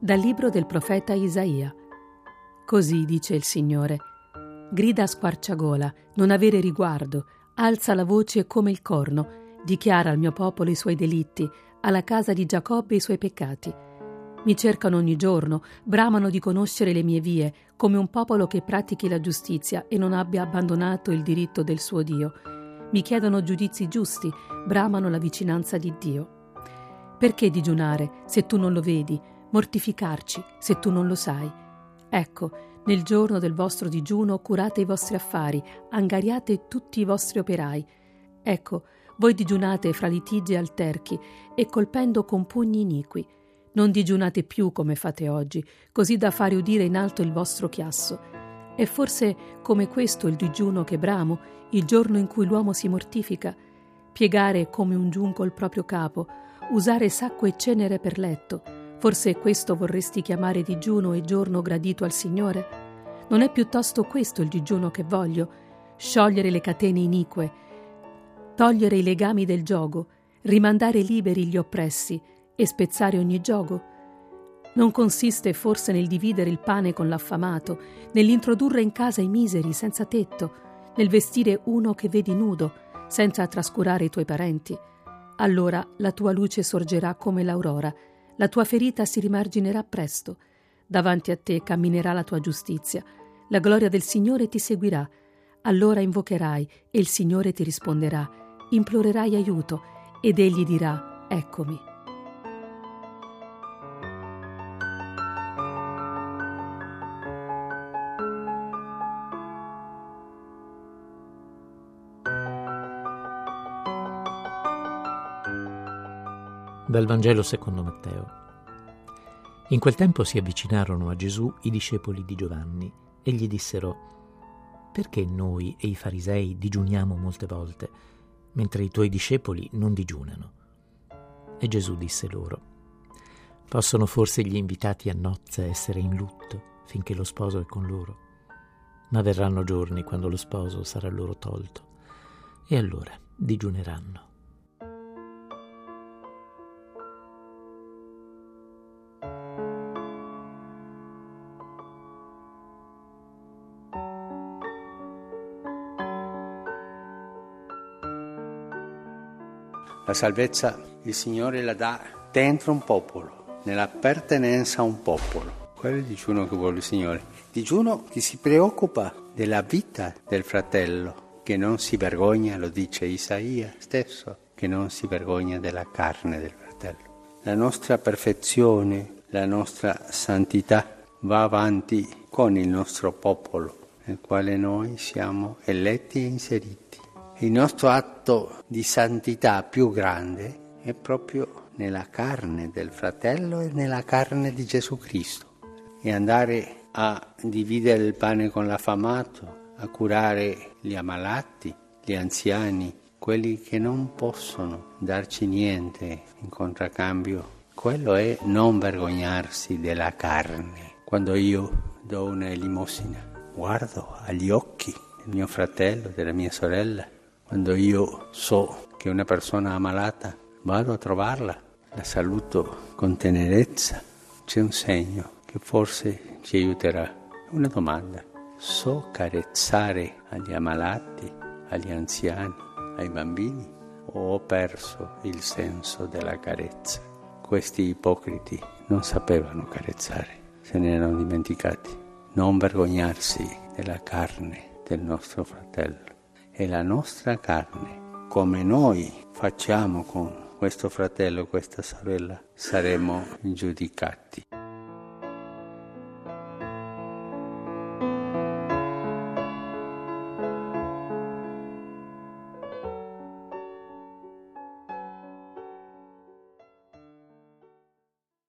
Dal libro del profeta Isaia. Così dice il Signore. Grida a squarciagola, non avere riguardo, alza la voce come il corno, dichiara al mio popolo i suoi delitti, alla casa di Giacobbe i suoi peccati. Mi cercano ogni giorno, bramano di conoscere le mie vie, come un popolo che pratichi la giustizia e non abbia abbandonato il diritto del suo Dio. Mi chiedono giudizi giusti, bramano la vicinanza di Dio. Perché digiunare se tu non lo vedi? Mortificarci se tu non lo sai. Ecco, nel giorno del vostro digiuno curate i vostri affari, angariate tutti i vostri operai. Ecco, voi digiunate fra litigi e alterchi e colpendo con pugni iniqui. Non digiunate più come fate oggi, così da fare udire in alto il vostro chiasso. È forse come questo il digiuno che bramo, il giorno in cui l'uomo si mortifica? Piegare come un giunco il proprio capo, usare sacco e cenere per letto, Forse questo vorresti chiamare digiuno e giorno gradito al Signore? Non è piuttosto questo il digiuno che voglio? Sciogliere le catene inique, togliere i legami del giogo, rimandare liberi gli oppressi e spezzare ogni giogo? Non consiste forse nel dividere il pane con l'affamato, nell'introdurre in casa i miseri senza tetto, nel vestire uno che vedi nudo, senza trascurare i tuoi parenti? Allora la tua luce sorgerà come l'aurora la tua ferita si rimarginerà presto. Davanti a te camminerà la tua giustizia. La gloria del Signore ti seguirà. Allora invocherai e il Signore ti risponderà. Implorerai aiuto ed egli dirà: Eccomi. Dal Vangelo secondo Matteo. In quel tempo si avvicinarono a Gesù i discepoli di Giovanni e gli dissero, perché noi e i farisei digiuniamo molte volte, mentre i tuoi discepoli non digiunano? E Gesù disse loro, possono forse gli invitati a nozze essere in lutto finché lo sposo è con loro? Ma verranno giorni quando lo sposo sarà loro tolto, e allora digiuneranno. La salvezza il Signore la dà dentro un popolo, nell'appartenenza a un popolo. Quello è il digiuno che vuole il Signore. Digiuno che si preoccupa della vita del fratello, che non si vergogna, lo dice Isaia stesso, che non si vergogna della carne del fratello. La nostra perfezione, la nostra santità va avanti con il nostro popolo, nel quale noi siamo eletti e inseriti. Il nostro atto di santità più grande è proprio nella carne del fratello e nella carne di Gesù Cristo. E andare a dividere il pane con l'affamato, a curare gli ammalati, gli anziani, quelli che non possono darci niente in contraccambio. Quello è non vergognarsi della carne. Quando io do una elemosina, guardo agli occhi del mio fratello, della mia sorella, quando io so che una persona ammalata, vado a trovarla, la saluto con tenerezza, c'è un segno che forse ci aiuterà. Una domanda. So carezzare agli ammalati, agli anziani, ai bambini o ho perso il senso della carezza? Questi ipocriti non sapevano carezzare, se ne erano dimenticati. Non vergognarsi della carne del nostro fratello è la nostra carne. Come noi facciamo con questo fratello, questa sorella, saremo giudicati.